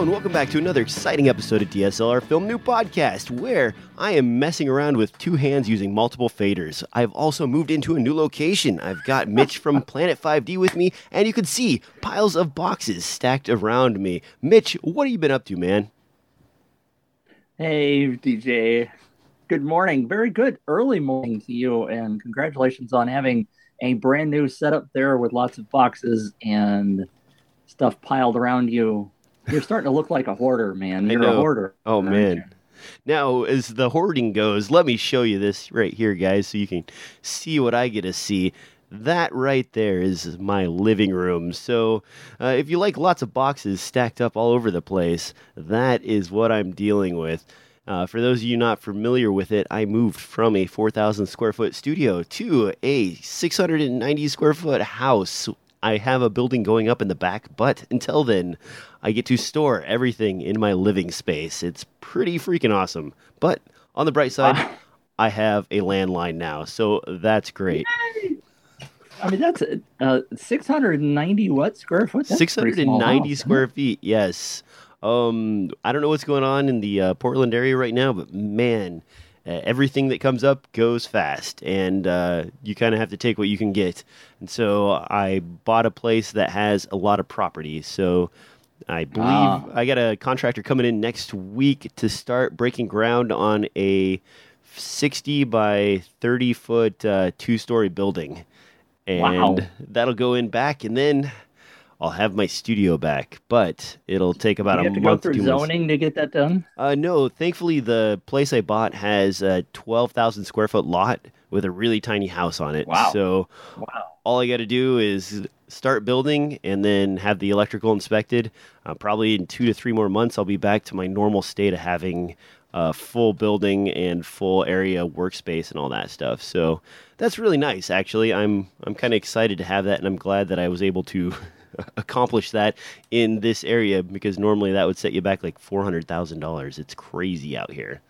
Hello, and welcome back to another exciting episode of DSLR Film Noob Podcast, where I am messing around with two hands using multiple faders. I've also moved into a new location. I've got Mitch from Planet 5D with me, and you can see piles of boxes stacked around me. Mitch, what have you been up to, man? Hey, DJ. Good morning. Very good early morning to you, and congratulations on having a brand new setup there with lots of boxes and stuff piled around you. You're starting to look like a hoarder, man. You're a hoarder. Oh man. Now, as the hoarding goes, let me show you this right here, guys, so you can see what I get to see. That right there is my living room. So, uh, if you like lots of boxes stacked up all over the place, that is what I'm dealing with. Uh, for those of you not familiar with it, I moved from a 4,000 square foot studio to a 690 square foot house. I have a building going up in the back, but until then, I get to store everything in my living space. It's pretty freaking awesome. But on the bright side, I have a landline now, so that's great. I mean, that's uh, 690 what square foot? That's 690 house, square feet, yes. Um, I don't know what's going on in the uh, Portland area right now, but man, uh, everything that comes up goes fast, and uh, you kind of have to take what you can get. And so I bought a place that has a lot of property. So I believe Ah. I got a contractor coming in next week to start breaking ground on a 60 by 30 foot uh, two story building. And Wow. that'll go in back, and then I'll have my studio back. But it'll take about you a have to go month, through two months. zoning to get that done. Uh, no, thankfully the place I bought has a twelve thousand square foot lot with a really tiny house on it. Wow. So Wow. all I got to do is start building and then have the electrical inspected. Uh, probably in two to three more months, I'll be back to my normal state of having a full building and full area workspace and all that stuff. So that's really nice, actually. I'm I'm kind of excited to have that, and I'm glad that I was able to. accomplish that in this area because normally that would set you back like four hundred thousand dollars. It's crazy out here.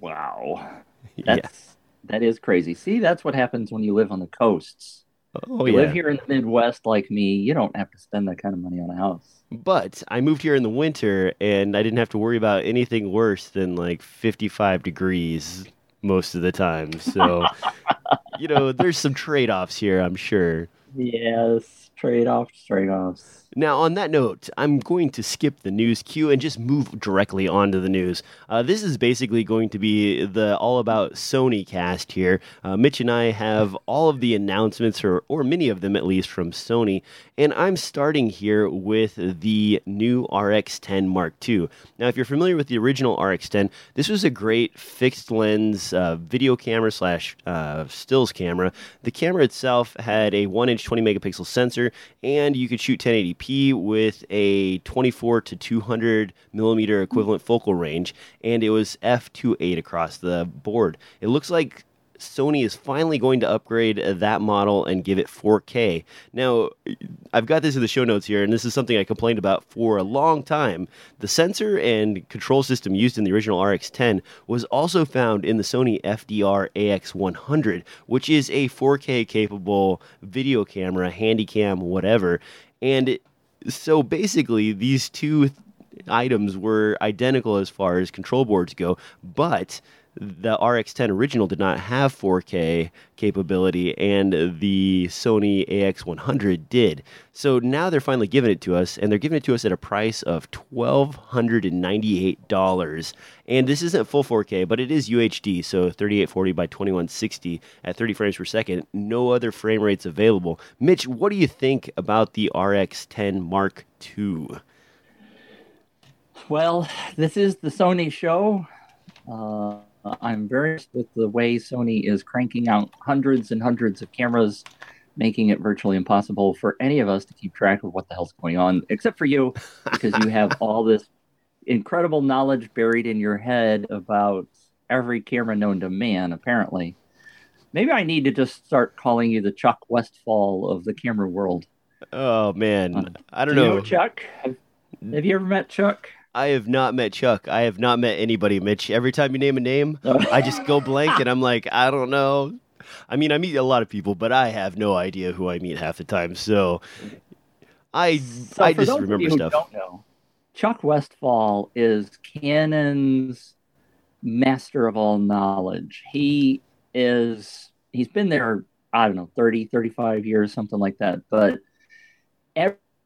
Wow. yeah. That's that is crazy. See, that's what happens when you live on the coasts. Oh you yeah. live here in the Midwest like me, you don't have to spend that kind of money on a house. But I moved here in the winter and I didn't have to worry about anything worse than like 55 degrees most of the time. So, you know, there's some trade offs here, I'm sure. Yes, trade offs, trade offs. Now, on that note, I'm going to skip the news queue and just move directly onto the news. Uh, this is basically going to be the all about Sony cast here. Uh, Mitch and I have all of the announcements, or, or many of them at least, from Sony. And I'm starting here with the new RX 10 Mark II. Now, if you're familiar with the original RX 10, this was a great fixed lens uh, video camera slash uh, stills camera. The camera itself had a 1 inch 20 megapixel sensor, and you could shoot 1080p with a 24 to 200 millimeter equivalent focal range, and it was f2.8 across the board. It looks like Sony is finally going to upgrade that model and give it 4K. Now, I've got this in the show notes here, and this is something I complained about for a long time. The sensor and control system used in the original RX 10 was also found in the Sony FDR AX100, which is a 4K capable video camera, handycam, whatever. And it, so basically, these two th- items were identical as far as control boards go, but the RX10 original did not have 4K capability, and the Sony AX100 did. So now they're finally giving it to us, and they're giving it to us at a price of $1,298. And this isn't full 4K, but it is UHD, so 3840 by 2160 at 30 frames per second. No other frame rates available. Mitch, what do you think about the RX10 Mark II? Well, this is the Sony show. Uh, Uh, I'm very with the way Sony is cranking out hundreds and hundreds of cameras, making it virtually impossible for any of us to keep track of what the hell's going on, except for you, because you have all this incredible knowledge buried in your head about every camera known to man, apparently. Maybe I need to just start calling you the Chuck Westfall of the camera world. Oh man, uh, I don't Do you know. know Chuck? Have, have you ever met Chuck? I have not met Chuck. I have not met anybody, Mitch. Every time you name a name, I just go blank and I'm like, I don't know. I mean, I meet a lot of people, but I have no idea who I meet half the time. So I So I just remember stuff. Don't know, Chuck Westfall is Canon's master of all knowledge. He is, he's been there, I don't know, 30, 35 years, something like that. But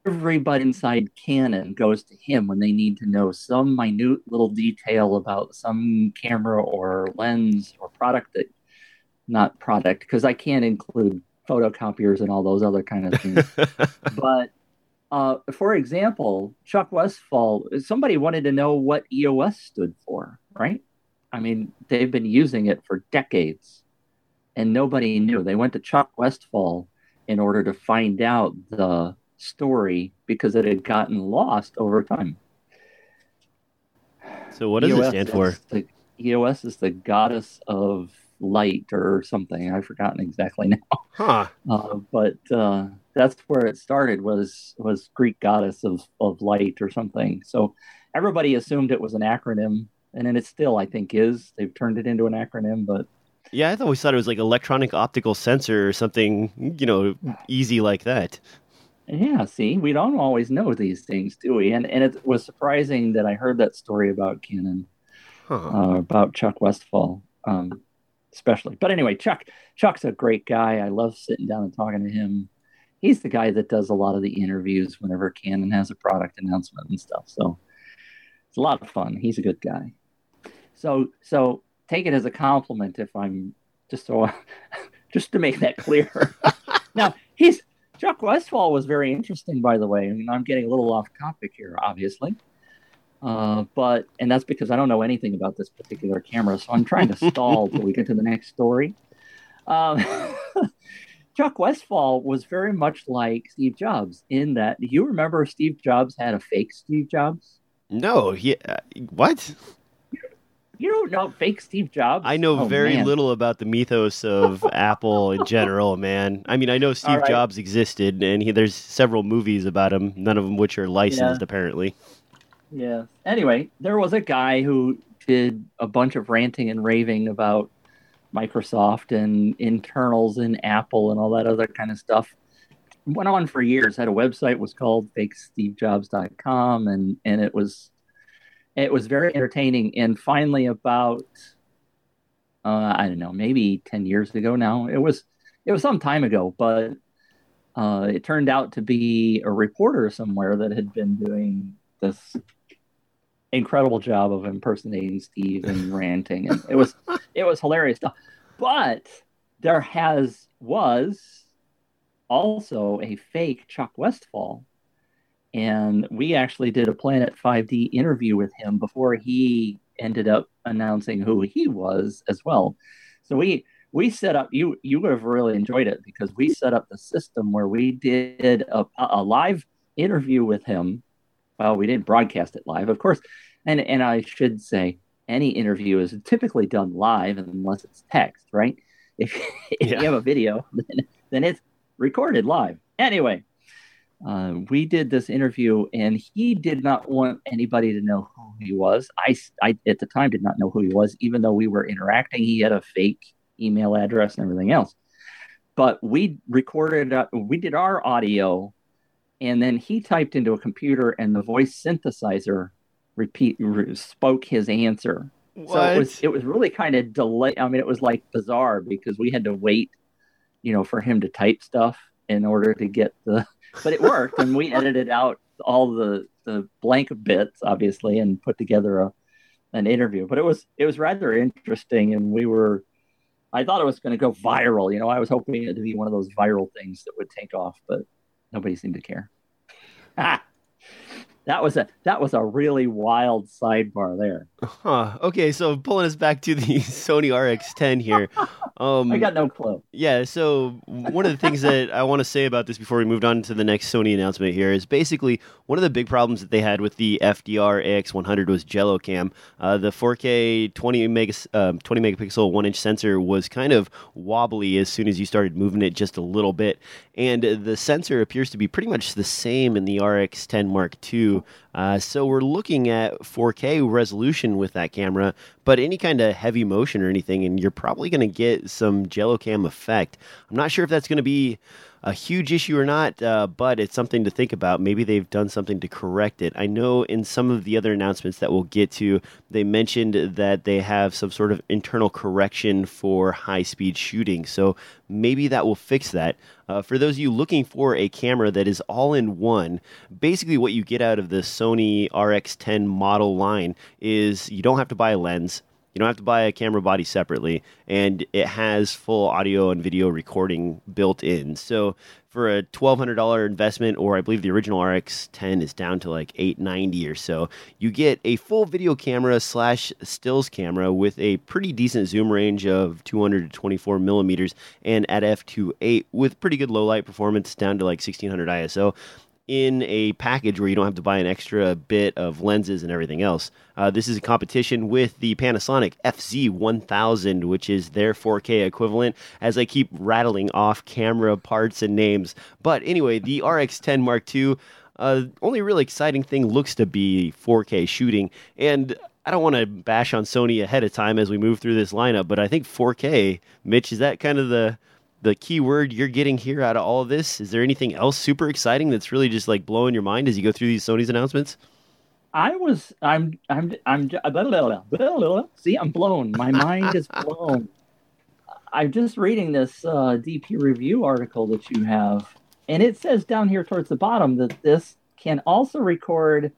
everybody inside Canon goes to him when they need to know some minute little detail about some camera or lens or product that, not product, because I can't include photocopiers and all those other kind of things. but uh, for example, Chuck Westfall, somebody wanted to know what EOS stood for, right? I mean, they've been using it for decades and nobody knew. They went to Chuck Westfall in order to find out the story because it had gotten lost over time. So, what does EOS it stand for? The, EOS is the goddess of light or something. I've forgotten exactly now. Huh. Uh, but uh, that's where it started was was Greek goddess of, of light or something. So everybody assumed it was an acronym, and then it still I think is. They've turned it into an acronym, but yeah, I always thought it was like electronic optical sensor or something, you know, easy like that. Yeah, see, we don't always know these things, do we? And and it was surprising that I heard that story about Canon, huh. uh, about Chuck Westfall. Um, especially. But anyway, Chuck Chuck's a great guy. I love sitting down and talking to him. He's the guy that does a lot of the interviews whenever Canon has a product announcement and stuff. So it's a lot of fun. He's a good guy. So so take it as a compliment if I'm just so just to make that clear. now he's Chuck Westfall was very interesting, by the way. I mean, I'm getting a little off topic here, obviously. Uh, but and that's because I don't know anything about this particular camera, so I'm trying to stall till we get to the next story. Um, Chuck Westfall was very much like Steve Jobs in that. Do you remember Steve Jobs had a fake Steve Jobs? No, he uh, what? You don't know fake Steve Jobs? I know oh, very man. little about the mythos of Apple in general, man. I mean, I know Steve right. Jobs existed, and he, there's several movies about him, none of them which are licensed, yeah. apparently. Yeah. Anyway, there was a guy who did a bunch of ranting and raving about Microsoft and internals in Apple and all that other kind of stuff. Went on for years. Had a website was called fakestevejobs.com and and it was it was very entertaining. And finally, about uh, I don't know, maybe ten years ago now. It was it was some time ago, but uh, it turned out to be a reporter somewhere that had been doing this incredible job of impersonating Steve and ranting, and it was it was hilarious stuff. But there has was also a fake Chuck Westfall, and we actually did a Planet 5D interview with him before he ended up announcing who he was as well. So we we set up you you would have really enjoyed it because we set up the system where we did a, a live interview with him well, we didn't broadcast it live, of course. And and I should say any interview is typically done live unless it's text, right? If, if yeah. you have a video, then, then it's recorded live. Anyway, uh, we did this interview, and he did not want anybody to know who he was. I, I, at the time, did not know who he was, even though we were interacting. He had a fake email address and everything else. But we recorded, uh, we did our audio and then he typed into a computer and the voice synthesizer repeat re- spoke his answer what? so it was it was really kind of delay i mean it was like bizarre because we had to wait you know for him to type stuff in order to get the but it worked and we edited out all the the blank bits obviously and put together a an interview. But it was it was rather interesting and we were i thought it was going to go viral. You know i was hoping it to be one of those viral things that would take off but nobody seemed to care that was a that was a really wild sidebar there. Huh. Okay, so pulling us back to the Sony RX10 here. Um, I got no clue. Yeah, so one of the things that I want to say about this before we moved on to the next Sony announcement here is basically one of the big problems that they had with the FDR AX100 was Jello Cam. Uh, the 4K 20 mega um, 20 megapixel one inch sensor was kind of wobbly as soon as you started moving it just a little bit, and the sensor appears to be pretty much the same in the RX10 Mark II. Uh, so we're looking at 4K resolution with that camera, but any kind of heavy motion or anything, and you're probably going to get some Jello Cam effect. I'm not sure if that's going to be a huge issue or not, uh, but it's something to think about. Maybe they've done something to correct it. I know in some of the other announcements that we'll get to, they mentioned that they have some sort of internal correction for high speed shooting. So maybe that will fix that. Uh, for those of you looking for a camera that is all in one, basically what you get out of the Sony RX10 model line is you don't have to buy a lens. You don't have to buy a camera body separately, and it has full audio and video recording built in. So for a twelve hundred dollar investment, or I believe the original RX ten is down to like eight ninety or so, you get a full video camera slash stills camera with a pretty decent zoom range of two hundred to twenty four millimeters, and at f 2.8 with pretty good low light performance down to like sixteen hundred ISO in a package where you don't have to buy an extra bit of lenses and everything else. Uh, this is a competition with the Panasonic FZ1000, which is their 4K equivalent, as I keep rattling off camera parts and names. But anyway, the RX10 Mark II, uh, only really exciting thing looks to be 4K shooting. And I don't want to bash on Sony ahead of time as we move through this lineup, but I think 4K, Mitch, is that kind of the the key word you're getting here out of all of this? Is there anything else super exciting that's really just like blowing your mind as you go through these Sony's announcements? I was, I'm, I'm, I'm, blah, blah, blah, see, I'm blown. My mind is blown. I'm just reading this uh, DP review article that you have, and it says down here towards the bottom that this can also record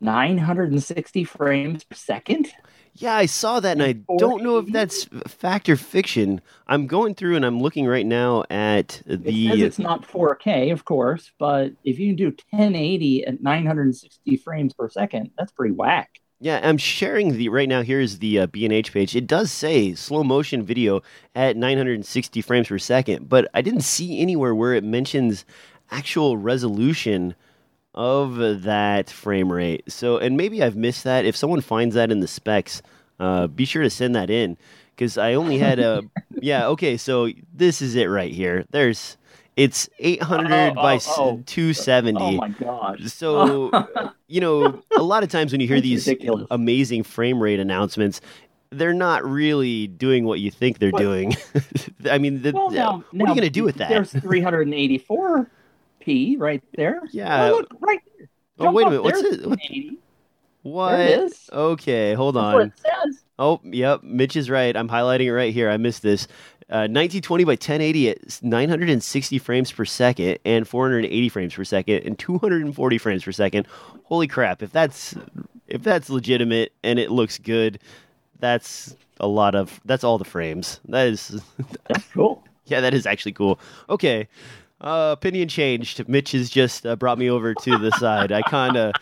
960 frames per second. Yeah, I saw that, and I don't know if that's fact or fiction. I'm going through and I'm looking right now at the. It says it's not 4K, of course, but if you can do 1080 at 960 frames per second, that's pretty whack. Yeah, I'm sharing the right now. Here's the uh, B&H page. It does say slow motion video at 960 frames per second, but I didn't see anywhere where it mentions actual resolution of that frame rate. So, and maybe I've missed that. If someone finds that in the specs, uh, be sure to send that in because I only had a. yeah, okay. So this is it right here. There's. It's 800 oh, by oh, 270. Oh my gosh. So, you know, a lot of times when you hear these ridiculous. amazing frame rate announcements, they're not really doing what you think they're doing. I mean, the, well, now, what now, are you going to do with that? There's 384 P right there. Yeah. Oh, look, right there. Oh, wait a minute. What's it? What? what? There it is. Okay, hold on. What it says. Oh, yep. Mitch is right. I'm highlighting it right here. I missed this. Uh, 1920 by 1080 at 960 frames per second and 480 frames per second and 240 frames per second. Holy crap! If that's if that's legitimate and it looks good, that's a lot of that's all the frames. That is that's cool. yeah, that is actually cool. Okay, uh, opinion changed. Mitch has just uh, brought me over to the side. I kind of,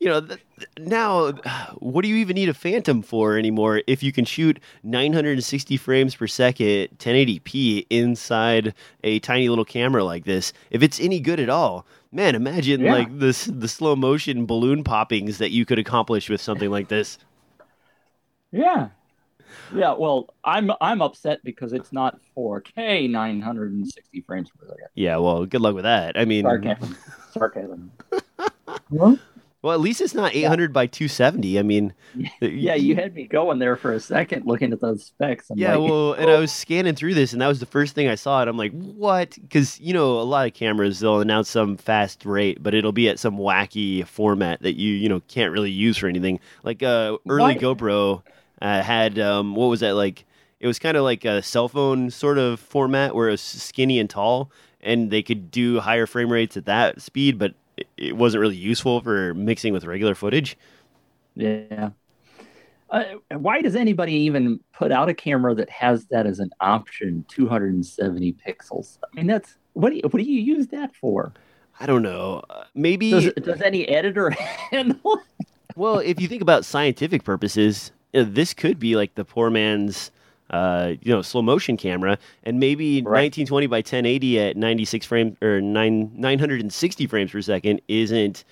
you know, th- now what do you even need a Phantom for anymore if you can shoot 960 frames per second, 1080p inside a tiny little camera like this? If it's any good at all, man, imagine yeah. like this the slow motion balloon poppings that you could accomplish with something like this. Yeah, yeah, well, I'm I'm upset because it's not 4K 960 frames per second. Yeah, well, good luck with that. I mean, sarcasm. sarcasm. Well, at least it's not 800 yeah. by 270. I mean, yeah, you had me going there for a second looking at those specs. I'm yeah, like, well, and I was scanning through this, and that was the first thing I saw, and I'm like, what? Because you know, a lot of cameras they'll announce some fast rate, but it'll be at some wacky format that you you know can't really use for anything. Like uh, early what? GoPro uh, had um, what was that like? It was kind of like a cell phone sort of format where it was skinny and tall, and they could do higher frame rates at that speed, but it, it wasn't really useful for mixing with regular footage. Yeah. Uh, why does anybody even put out a camera that has that as an option 270 pixels i mean that's what do you, what do you use that for i don't know uh, maybe does, does any editor handle well if you think about scientific purposes uh, this could be like the poor man's uh, you know, slow motion camera, and maybe right. 1920 by 1080 at 96 frames or nine 960 frames per second isn't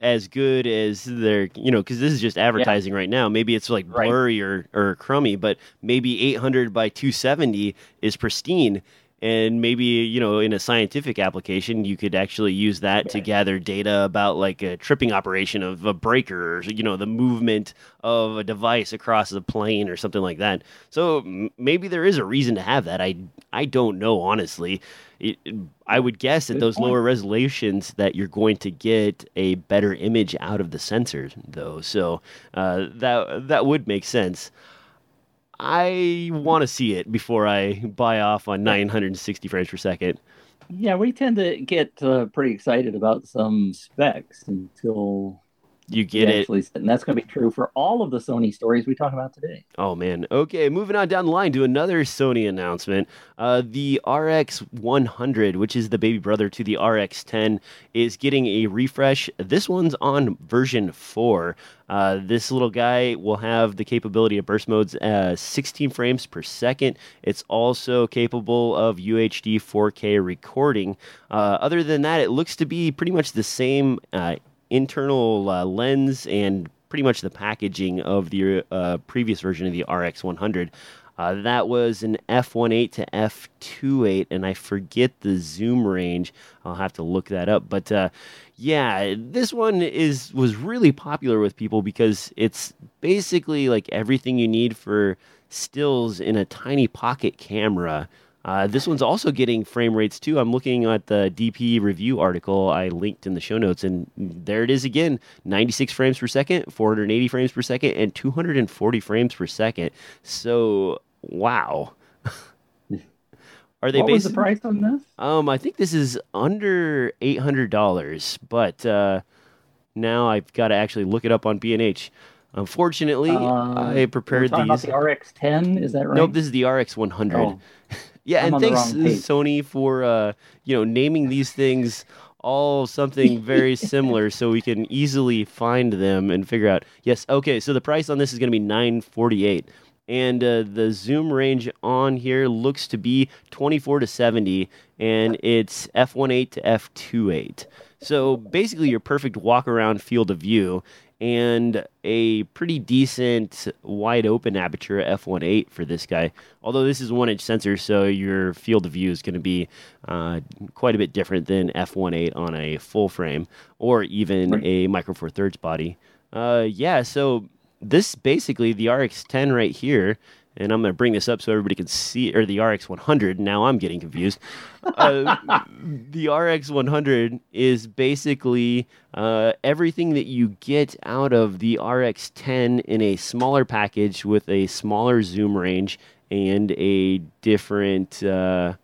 as good as their, you know, because this is just advertising yeah. right now. Maybe it's like blurry right. or or crummy, but maybe 800 by 270 is pristine. And maybe you know in a scientific application you could actually use that to gather data about like a tripping operation of a breaker or you know the movement of a device across the plane or something like that. So m- maybe there is a reason to have that. I i don't know honestly. It, i would guess at those point. lower resolutions that you're going to get a better image out of the sensors though. So uh, that that would make sense I want to see it before I buy off on 960 frames per second. Yeah, we tend to get uh, pretty excited about some specs until You get it. actually, and that's going to be true for all of the Sony stories we talk about today. Oh man. Okay, moving on down the line to another Sony announcement. Uh, the RX 100, which is the baby brother to the RX 10, is getting a refresh. This one's on version 4. Uh, this little guy will have the capability of burst modes uh, 16 frames per second. It's also capable of UHD 4K recording. Uh, other than that, it looks to be pretty much the same uh, internal uh, lens and pretty much the packaging of the uh, previous version of the RX 100. Uh, that was an f1.8 to f2.8, and I forget the zoom range. I'll have to look that up. But uh, yeah, this one is was really popular with people because it's basically like everything you need for stills in a tiny pocket camera. Uh, this one's also getting frame rates too. I'm looking at the DP review article I linked in the show notes, and there it is again 96 frames per second, 480 frames per second, and 240 frames per second. So, wow. Are they what was the price on this? Um, I think this is under eight hundred dollars, but uh, now I've got to actually look it up on B and H. Unfortunately, Uh, I prepared these. about the RX 10, is that right? Nope, this is the RX 100. Oh, Yeah, I'm and thanks. Sony for uh, you know naming these things all something very similar, so we can easily find them and figure out. Yes, okay. So the price on this is going to be nine forty eight, and uh, the zoom range on here looks to be twenty four to seventy, and it's f one eight to f two eight. So basically, your perfect walk around field of view. And a pretty decent wide open aperture f1.8 for this guy. Although this is one inch sensor, so your field of view is going to be uh, quite a bit different than f1.8 on a full frame or even Right. a Micro Four Thirds body. Uh, yeah, so this basically the RX10 right here, and I'm going to bring this up so everybody can see, or the RX100. Now I'm getting confused. Uh, the RX100 is basically uh, everything that you get out of the RX10 in a smaller package with a smaller zoom range and a different uh,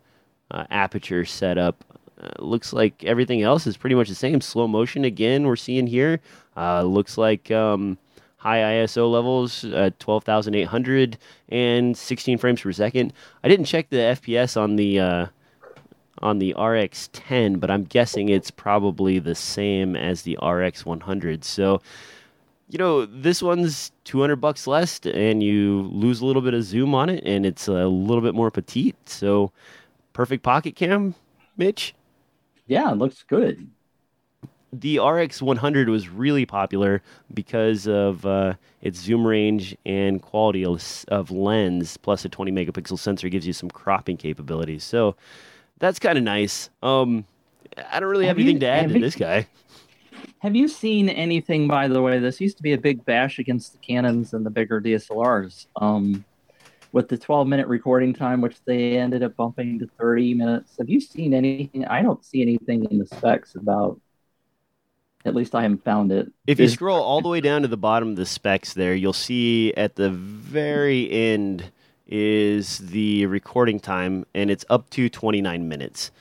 uh, aperture setup. Uh, looks like everything else is pretty much the same. Slow motion again, we're seeing here. Uh, looks like um, high ISO levels, uh, 12,800 and 16 frames per second. I didn't check the FPS on the uh, on the RX 10, but I'm guessing it's probably the same as the RX 100. So, you know, this one's 200 bucks less, and you lose a little bit of zoom on it, and it's a little bit more petite. So, perfect pocket cam, Mitch. yeah, looks good. The RX 100 was really popular because of uh, its zoom range and quality of, lens, plus a 20 megapixel sensor gives you some cropping capabilities. So that's kind of nice. Um, I don't really have, Have you- anything to add to you- this guy. Have you seen anything, by the way? This used to be a big bash against the Canons and the bigger DSLRs. Um, with the 12 minute recording time, which they ended up bumping to 30 minutes. Have you seen anything? I don't see anything in the specs about, at least I haven't found it. If you scroll all the way down to the bottom of the specs there, you'll see at the very end is the recording time, and it's up to 29 minutes.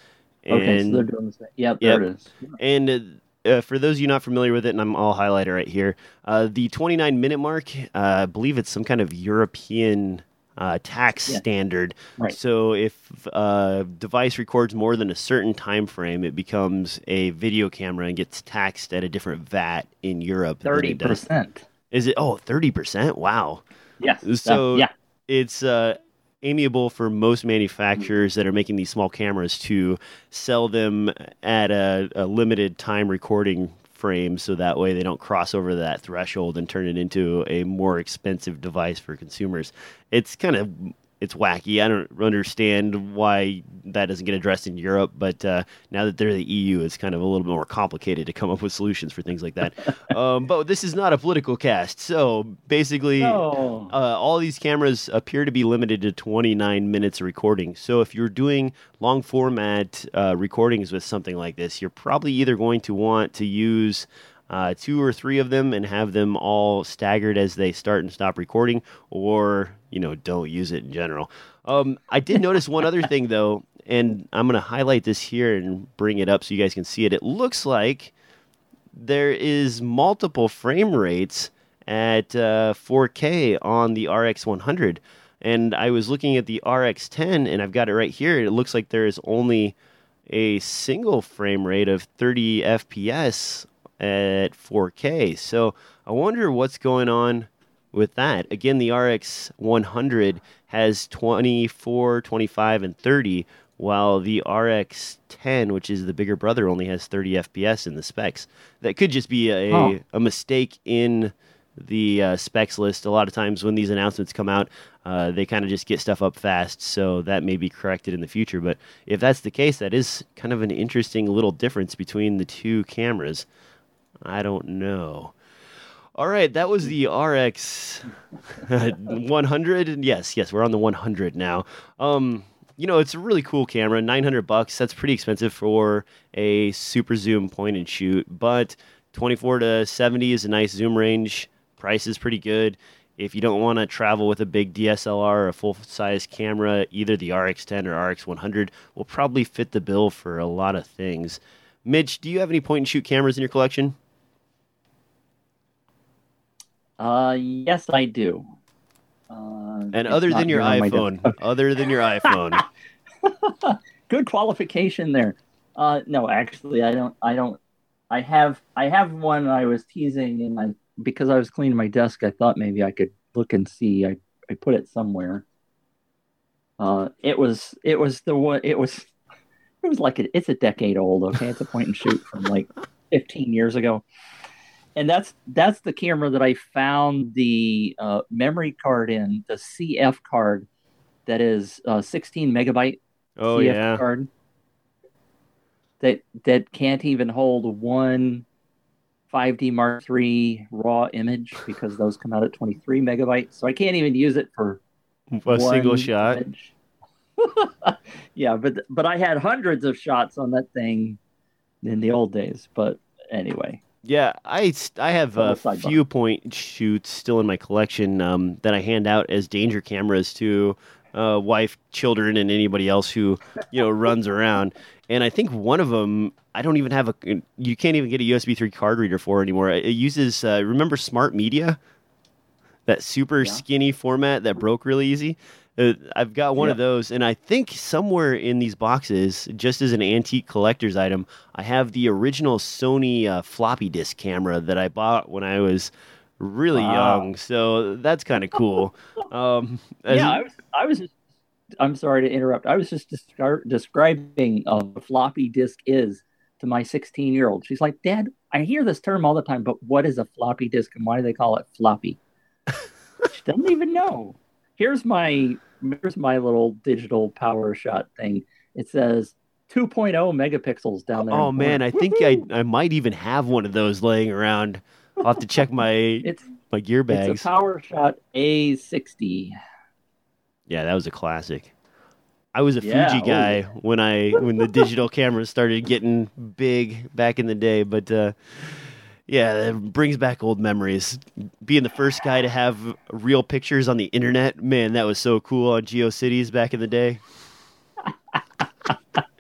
Okay, so And they're doing the same. Yep, there Yep. it is. And uh, uh, for those of you not familiar with it, and I'm all highlighter right here, uh, the 29 minute mark, uh, I believe it's some kind of European uh, tax Yeah. standard. Right. So if a device records more than a certain time frame, it becomes a video camera and gets taxed at a different VAT in Europe. Thirty percent. Is it? Oh, 30%? Wow. Yes. So- yeah, It's uh, amiable for most manufacturers that are making these small cameras to sell them at a, a limited time recording frame so that way they don't cross over that threshold and turn it into a more expensive device for consumers. It's kind of it's wacky. I don't understand why that doesn't get addressed in Europe, but uh, now that they're the EU, it's kind of a little bit more complicated to come up with solutions for things like that. um, but this is not a political cast, so basically, No. uh, all these cameras appear to be limited to 29 minutes of recording. So if you're doing long format uh, recordings with something like this, you're probably either going to want to use uh, two or three of them and have them all staggered as they start and stop recording, or you know, don't use it in general. Um, I did notice one other thing though, and I'm going to highlight this here and bring it up so you guys can see it. It looks like there is multiple frame rates at uh, 4K on the RX 100. And I was looking at the RX 10, and I've got it right here. It looks like there is only a single frame rate of 30 FPS at 4K. So I wonder what's going on with that. Again, the RX 100 has 24, 25, and 30, while the RX 10, which is the bigger brother, only has 30 FPS in the specs. That could just be a, Oh. a mistake in the uh, specs list. A lot of times when these announcements come out, uh, they kind of just get stuff up fast, so that may be corrected in the future. But if that's the case, that is kind of an interesting little difference between the two cameras. I don't know. All right, that was the RX 100. Yes, yes, we're on the 100 now. Um, you know, it's a really cool camera, 900 bucks. That's pretty expensive for a super zoom point and shoot, but 24 to 70 is a nice zoom range. Price is pretty good. If you don't want to travel with a big DSLR or a full size camera, either the RX10 or RX100 will probably fit the bill for a lot of things. Mitch, do you have any point and shoot cameras in your collection? Uh, yes, I do. Uh, And other than your here on my iPhone, other than your iPhone. good qualification there. Uh, no, actually, I don't. I don't. I have. I have one. I was teasing, and I because I was cleaning my desk, I thought maybe I could look and see. I I put it somewhere. Uh, it was. It was the one. It was. It was like a, it's a decade old. Okay, it's a point and shoot from like 15 years ago, and that's that's the camera that I found the uh, memory card in, the CF card, that is uh, 16 megabyte Oh CF yeah. card that that can't even hold one 5D Mark III raw image because those come out at 23 megabytes. So I can't even use it for A single shot. yeah, but but I had hundreds of shots on that thing in the old days. But anyway, Yeah, I, I have a few point shoots still in my collection um, that I hand out as danger cameras to uh, wife, children, and anybody else who you know runs around. And I think one of them, I don't even have a. You can't even get a USB three card reader for anymore. It uses uh, remember Smart Media, that super Yeah. skinny format that broke really easy. Uh, I've got one of those, and I think somewhere in these boxes, just as an antique collector's item, I have the original Sony uh, floppy disk camera that I bought when I was really Wow. young. So that's kind of cool. um, yeah, I was I was just. I'm sorry to interrupt. I was just descri- describing uh, what a floppy disk is to my 16 year old. She's like, Dad, I hear this term all the time, but what is a floppy disk and why do they call it floppy? she doesn't even know. Here's my here's my little digital power shot thing. It says 2.0 megapixels down there. oh man. I think I, I might even have one of those laying around. I'll have to check my it's my gear bags. it's a power shot A60. Yeah, that was a classic. I was a Yeah, Fuji oh, guy yeah. when I when the digital cameras started getting big back in the day, but uh, yeah, it brings back old memories. Being the first guy to have real pictures on the internet, man, that was so cool on GeoCities back in the day.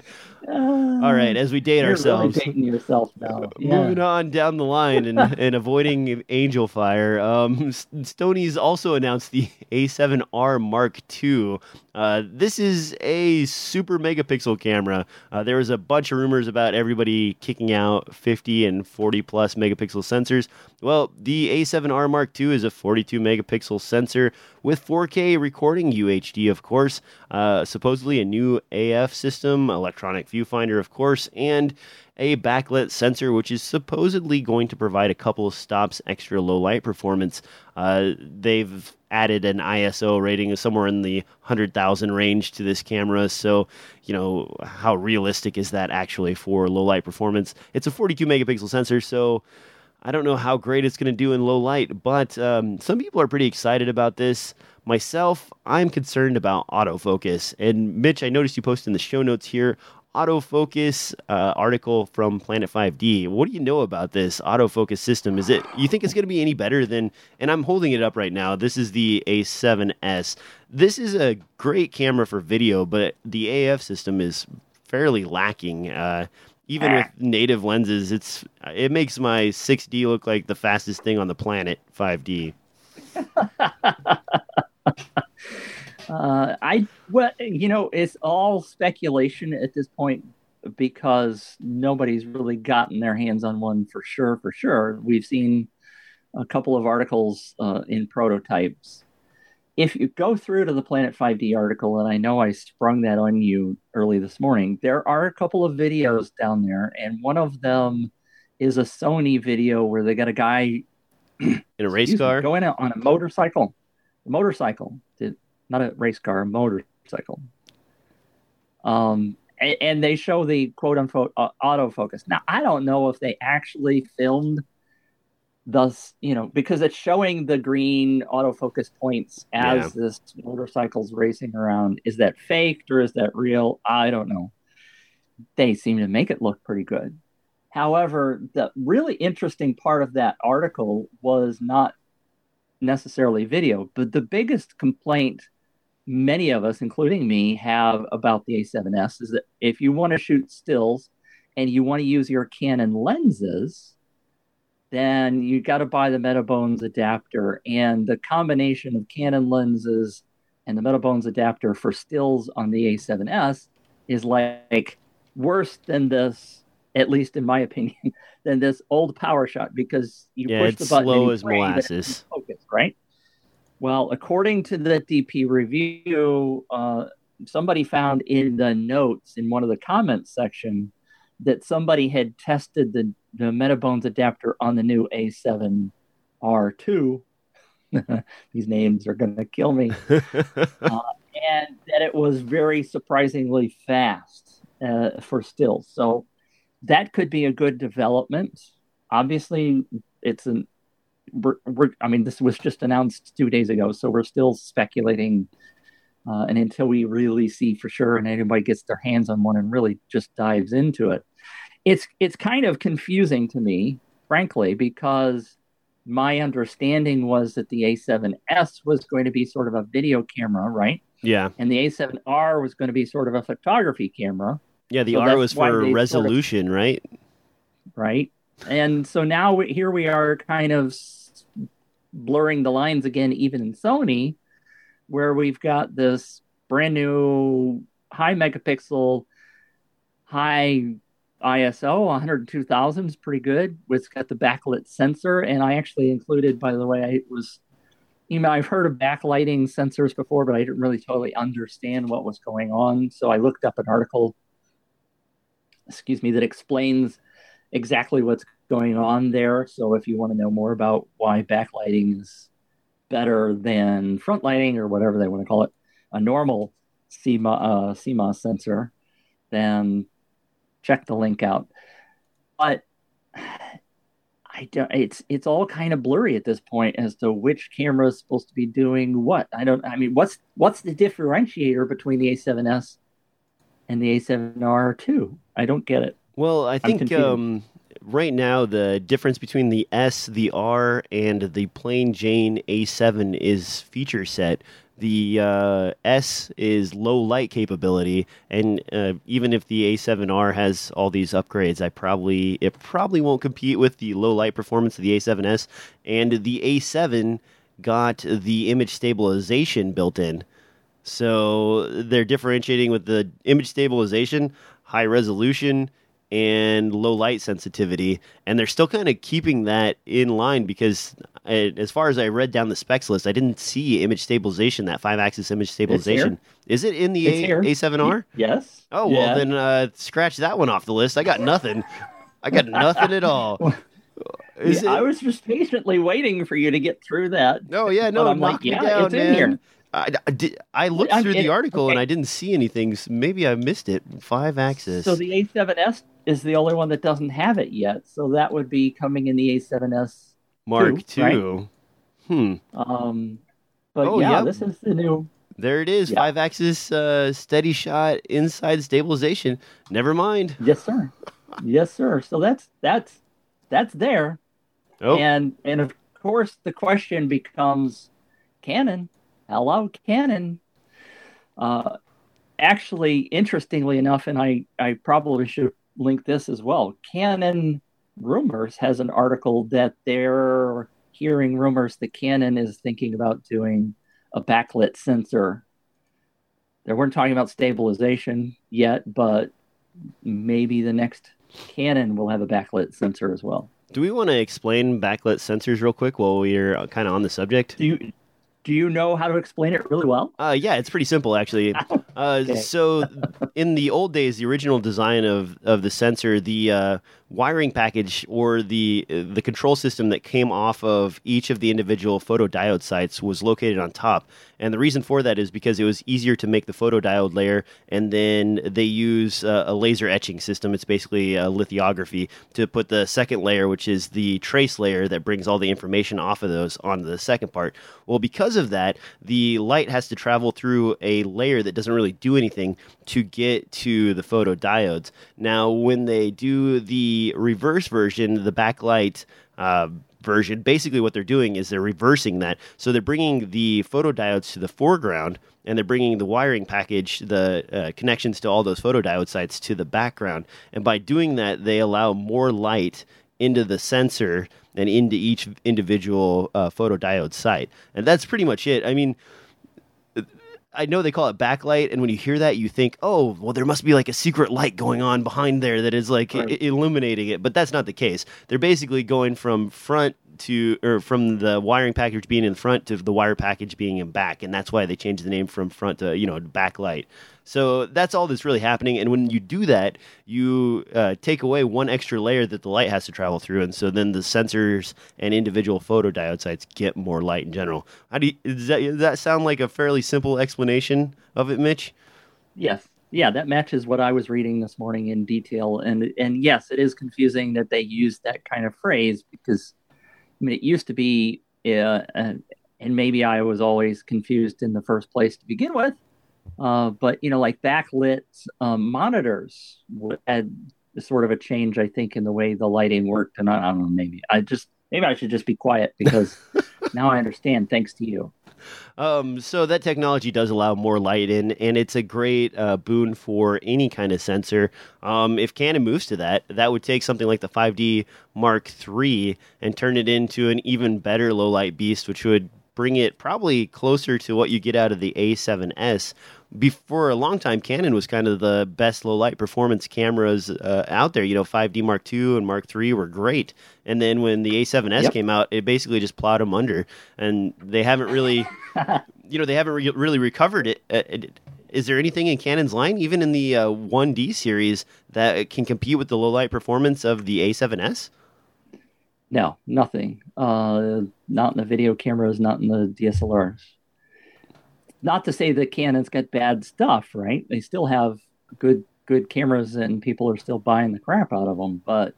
All right, as we date You're ourselves. really dating yourself now. Yeah. Moving on down the line and, and avoiding Angelfire, um, Sony's also announced the A7R Mark II. Uh, this is a super megapixel camera. Uh, there was a bunch of rumors about everybody kicking out 50 and 40 plus megapixel sensors. Well, the A7R Mark II is a 42 megapixel sensor with 4K recording UHD, of course. Uh, supposedly a new AF system, electronic viewfinder, of course, and a backlit sensor, which is supposedly going to provide a couple of stops extra low light performance. Uh, they've added an ISO rating of somewhere in the 100,000 range to this camera. So, you know, how realistic is that actually for low light performance? It's a 42 megapixel sensor, so I don't know how great it's going to do in low light, but um, some people are pretty excited about this. Myself, I'm concerned about autofocus. And Mitch, I noticed you posted in the show notes here autofocus uh, article from Planet 5D. What do you know about this autofocus system? Is it you think it's going to be any better than? And I'm holding it up right now. This is the A7S. This is a great camera for video, but the AF system is fairly lacking. Uh, even with native lenses, it's it makes my 6D look like the fastest thing on the planet. 5D. Uh, I well, you know, it's all speculation at this point because nobody's really gotten their hands on one for sure. For sure, we've seen a couple of articles uh, in prototypes. If you go through to the Planet 5D article, and I know I sprung that on you early this morning, there are a couple of videos down there, and one of them is a Sony video where they got a guy in a race car me, going out on a motorcycle. A motorcycle. Not a race car, a motorcycle. Um, and, and they show the quote unquote uh, autofocus. Now, I don't know if they actually filmed thus, you know, because it's showing the green autofocus points as yeah. this motorcycle's racing around. Is that faked or is that real? I don't know. They seem to make it look pretty good. However, the really interesting part of that article was not necessarily video, but the biggest complaint many of us, including me, have about the A7S is that if you want to shoot stills and you want to use your Canon lenses, then you got to buy the Metabones adapter. And the combination of Canon lenses and the Metabones adapter for stills on the A7S is like worse than this, at least in my opinion, than this old PowerShot because you yeah, push the button. slow as molasses. Focus, right? Well, according to the DP review, uh, somebody found in the notes in one of the comments section that somebody had tested the, the Metabones adapter on the new A7R2. These names are going to kill me. uh, and that it was very surprisingly fast uh, for stills. So that could be a good development. Obviously, it's an we're, we're, I mean, this was just announced two days ago, so we're still speculating. Uh, and until we really see for sure, and anybody gets their hands on one and really just dives into it, it's it's kind of confusing to me, frankly, because my understanding was that the A7S was going to be sort of a video camera, right? Yeah. And the A7R was going to be sort of a photography camera. Yeah, the so R was for resolution, sort of, right? Right. And so now here we are kind of blurring the lines again, even in Sony, where we've got this brand new high megapixel, high ISO, 102,000 is pretty good. It's got the backlit sensor, and I actually included, by the way, I was, you know, I've heard of backlighting sensors before, but I didn't really totally understand what was going on. So I looked up an article, excuse me, that explains exactly what's going on there. So if you want to know more about why backlighting is better than front lighting or whatever they want to call it, a normal CMOS, uh, CMOS sensor, then check the link out. But I don't. It's it's all kind of blurry at this point as to which camera is supposed to be doing what. I don't. I mean, what's what's the differentiator between the A7S and the A7R2? I don't get it. Well, I think um, right now the difference between the S, the R, and the plain Jane A7 is feature set. The uh, S is low light capability, and uh, even if the A7R has all these upgrades, I probably it probably won't compete with the low light performance of the A7S. And the A7 got the image stabilization built in, so they're differentiating with the image stabilization, high resolution and low light sensitivity, and they're still kind of keeping that in line because, I, as far as I read down the specs list, I didn't see image stabilization, that five axis image stabilization. Is it in the A, A7R? Yes. Oh well, yeah. then uh, scratch that one off the list. I got nothing. I got nothing at all. Is yeah, it... I was just patiently waiting for you to get through that. No, yeah, no, I'm like, yeah, down, it's man. in here. I, I, did, I looked through the article okay. and I didn't see anything. So maybe I missed it. Five axis. So the A7S is the only one that doesn't have it yet. So that would be coming in the A7S Mark II. Right? Hmm. Um, but oh, yeah, yep. this is the new. There it is, five axis uh, steady shot inside stabilization. Never mind. Yes, sir. yes, sir. So that's that's that's there. Oh. And and of course the question becomes Canon hello, Canon. Uh, actually, interestingly enough, and I, I probably should link this as well. Canon Rumors has an article that they're hearing rumors that Canon is thinking about doing a backlit sensor. They weren't talking about stabilization yet, but maybe the next Canon will have a backlit sensor as well. Do we want to explain backlit sensors real quick while we're kind of on the subject? Do you do you know how to explain it really well? Uh, yeah, it's pretty simple actually. Uh, okay. So, in the old days, the original design of, of the sensor, the uh, wiring package or the the control system that came off of each of the individual photodiode sites was located on top. And the reason for that is because it was easier to make the photodiode layer, and then they use uh, a laser etching system. It's basically a lithography to put the second layer, which is the trace layer that brings all the information off of those onto the second part. Well, because of that, the light has to travel through a layer that doesn't really do anything to get to the photodiodes. Now, when they do the reverse version, the backlight uh, version, basically what they're doing is they're reversing that. So they're bringing the photodiodes to the foreground and they're bringing the wiring package, the uh, connections to all those photodiode sites to the background. And by doing that, they allow more light into the sensor and into each individual uh, photodiode site. And that's pretty much it. I mean, I know they call it backlight, and when you hear that, you think, oh, well, there must be like a secret light going on behind there that is like right. I- illuminating it. But that's not the case. They're basically going from front to or from the wiring package being in front to the wire package being in back, and that's why they changed the name from front to you know backlight. So that's all that's really happening. And when you do that, you uh, take away one extra layer that the light has to travel through, and so then the sensors and individual photodiode sites get more light in general. How do you, does that, does that sound like a fairly simple explanation of it, Mitch? Yes yeah, that matches what I was reading this morning in detail. And and yes, it is confusing that they use that kind of phrase because I mean, it used to be, uh, uh, and maybe I was always confused in the first place to begin with. Uh, but you know, like backlit um, monitors had sort of a change, I think, in the way the lighting worked. And I, I don't know, maybe I just maybe I should just be quiet because now I understand, thanks to you. Um, so that technology does allow more light in, and it's a great uh, boon for any kind of sensor. Um, if Canon moves to that, that would take something like the 5D Mark III and turn it into an even better low light beast, which would bring it probably closer to what you get out of the A7S. Before a long time, Canon was kind of the best low light performance cameras uh, out there. You know, 5D Mark II and Mark III were great, and then when the A7S yep. came out, it basically just plowed them under, and they haven't really, you know, they haven't re- really recovered it. Uh, it. Is there anything in Canon's line, even in the uh, 1D series, that can compete with the low light performance of the A7S? No, nothing. Uh, not in the video cameras, not in the DSLRs. Not to say that Canon's got bad stuff, right? They still have good good cameras, and people are still buying the crap out of them. But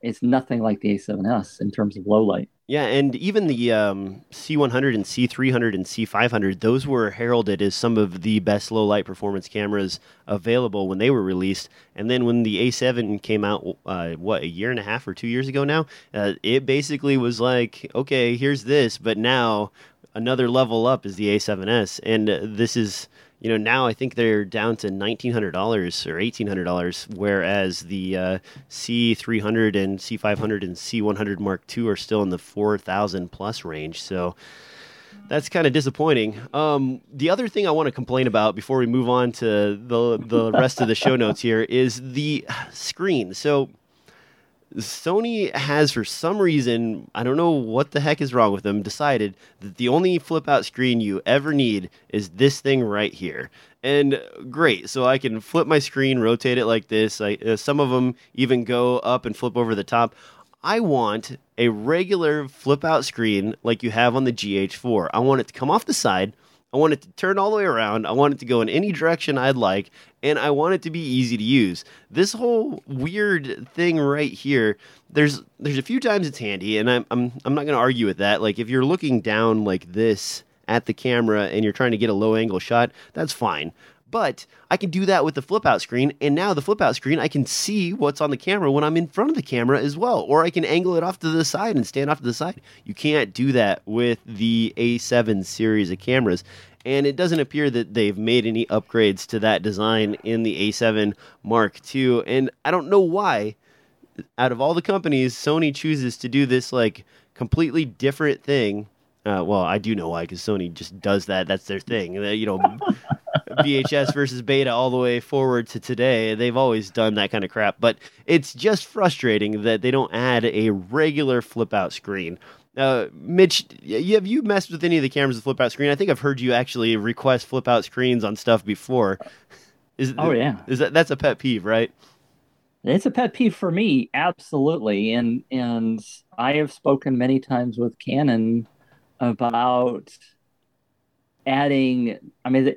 it's nothing like the A7S in terms of low light. Yeah, and even the um, C100 and C300 and C500, those were heralded as some of the best low light performance cameras available when they were released. And then when the A7 came out, uh, what, a year and a half or two years ago now, uh, it basically was like, okay, here's this, but now another level up is the A7S. And uh, this is you know now I think they're down to nineteen hundred dollars or eighteen hundred dollars, whereas the uh, C three hundred and C five hundred and C one hundred Mark II are still in the four thousand plus range. So That's kind of disappointing. Um, the other thing I want to complain about before we move on to the the rest of the show notes here is the screen. So Sony has, for some reason, I don't know what the heck is wrong with them, decided that the only flip out screen you ever need is this thing right here. And great, so I can flip my screen, rotate it like this. I, uh, some of them even go up and flip over the top. I want a regular flip out screen like you have on the GH4. I want it to come off the side. I want it to turn all the way around. I want it to go in any direction I'd like, and I want it to be easy to use. This whole weird thing right here, there's there's a few times it's handy, and I'm I'm I'm not to argue with that. Like if you're looking down like this at the camera and you're trying to get a low angle shot, that's fine. But I can do that with the flip out screen, and now the flip out screen, I can see what's on the camera when I'm in front of the camera as well, or I can angle it off to the side and stand off to the side. You can't do that with the A7 series of cameras, and it doesn't appear that they've made any upgrades to that design in the A7 Mark II, and I don't know why. Out of all the companies, Sony chooses to do this like completely different thing. Uh, well, I do know why because Sony just does that. That's their thing. You know, VHS versus beta all the way forward to today. They've always done that kind of crap, but it's just frustrating that they don't add a regular flip out screen. Uh, Mitch, have you messed with any of the cameras with flip out screen? I think I've heard you actually request flip out screens on stuff before. Is, oh yeah, is that that's a pet peeve, right? It's a pet peeve for me, absolutely. And and I have spoken many times with Canon about adding. I mean,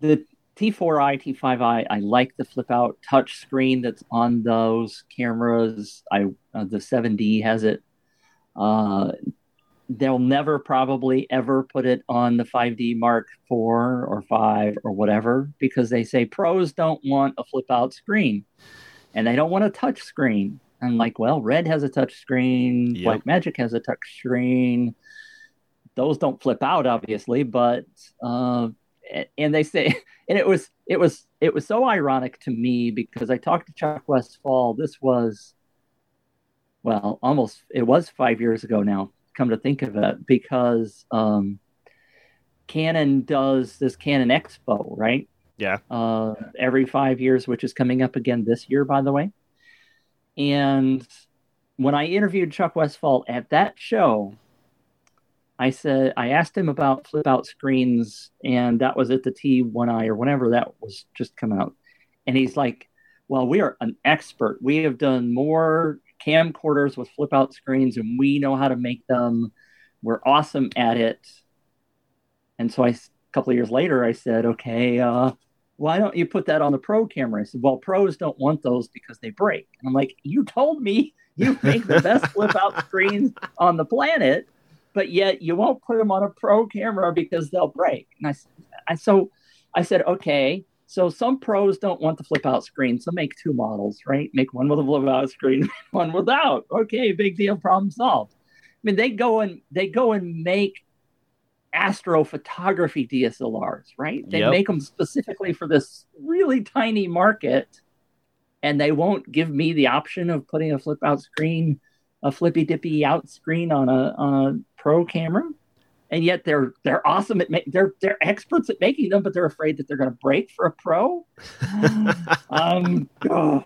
the T4i, T5i, I like the flip out touch screen that's on those cameras. I uh, the 7D has it. Uh, they'll never probably ever put it on the 5D Mark 4 or 5 or whatever because they say pros don't want a flip out screen and they don't want a touch screen. I'm like, well, Red has a touch screen, yep. Blackmagic has a touch screen. Those don't flip out, obviously, but uh, and they say and it was it was it was so ironic to me because I talked to Chuck Westfall. This was well, almost it was five years ago now. Come to think of it, because um, Canon does this Canon Expo, right? Yeah. Uh, every five years, which is coming up again this year, by the way. And when I interviewed Chuck Westfall at that show, I said I asked him about flip out screens, and that was at the T1i or whenever that was just come out. And he's like, Well, we are an expert. We have done more camcorders with flip out screens and we know how to make them. We're awesome at it. And so I, a couple of years later, I said, Okay, uh, why don't you put that on the pro camera? I said, Well, pros don't want those because they break. And I'm like, You told me you make the best flip out screens on the planet but yet you won't put them on a pro camera because they'll break. And I, I so I said, okay. So some pros don't want the flip out screen, so make two models, right? Make one with a flip out screen, one without. Okay, big deal, problem solved. I mean, they go and they go and make astrophotography DSLRs, right? They yep. make them specifically for this really tiny market, and they won't give me the option of putting a flip out screen, a flippy dippy out screen on a on a pro camera, and yet they're they're awesome at ma- they're they're experts at making them, but they're afraid that they're going to break for a pro. um, oh,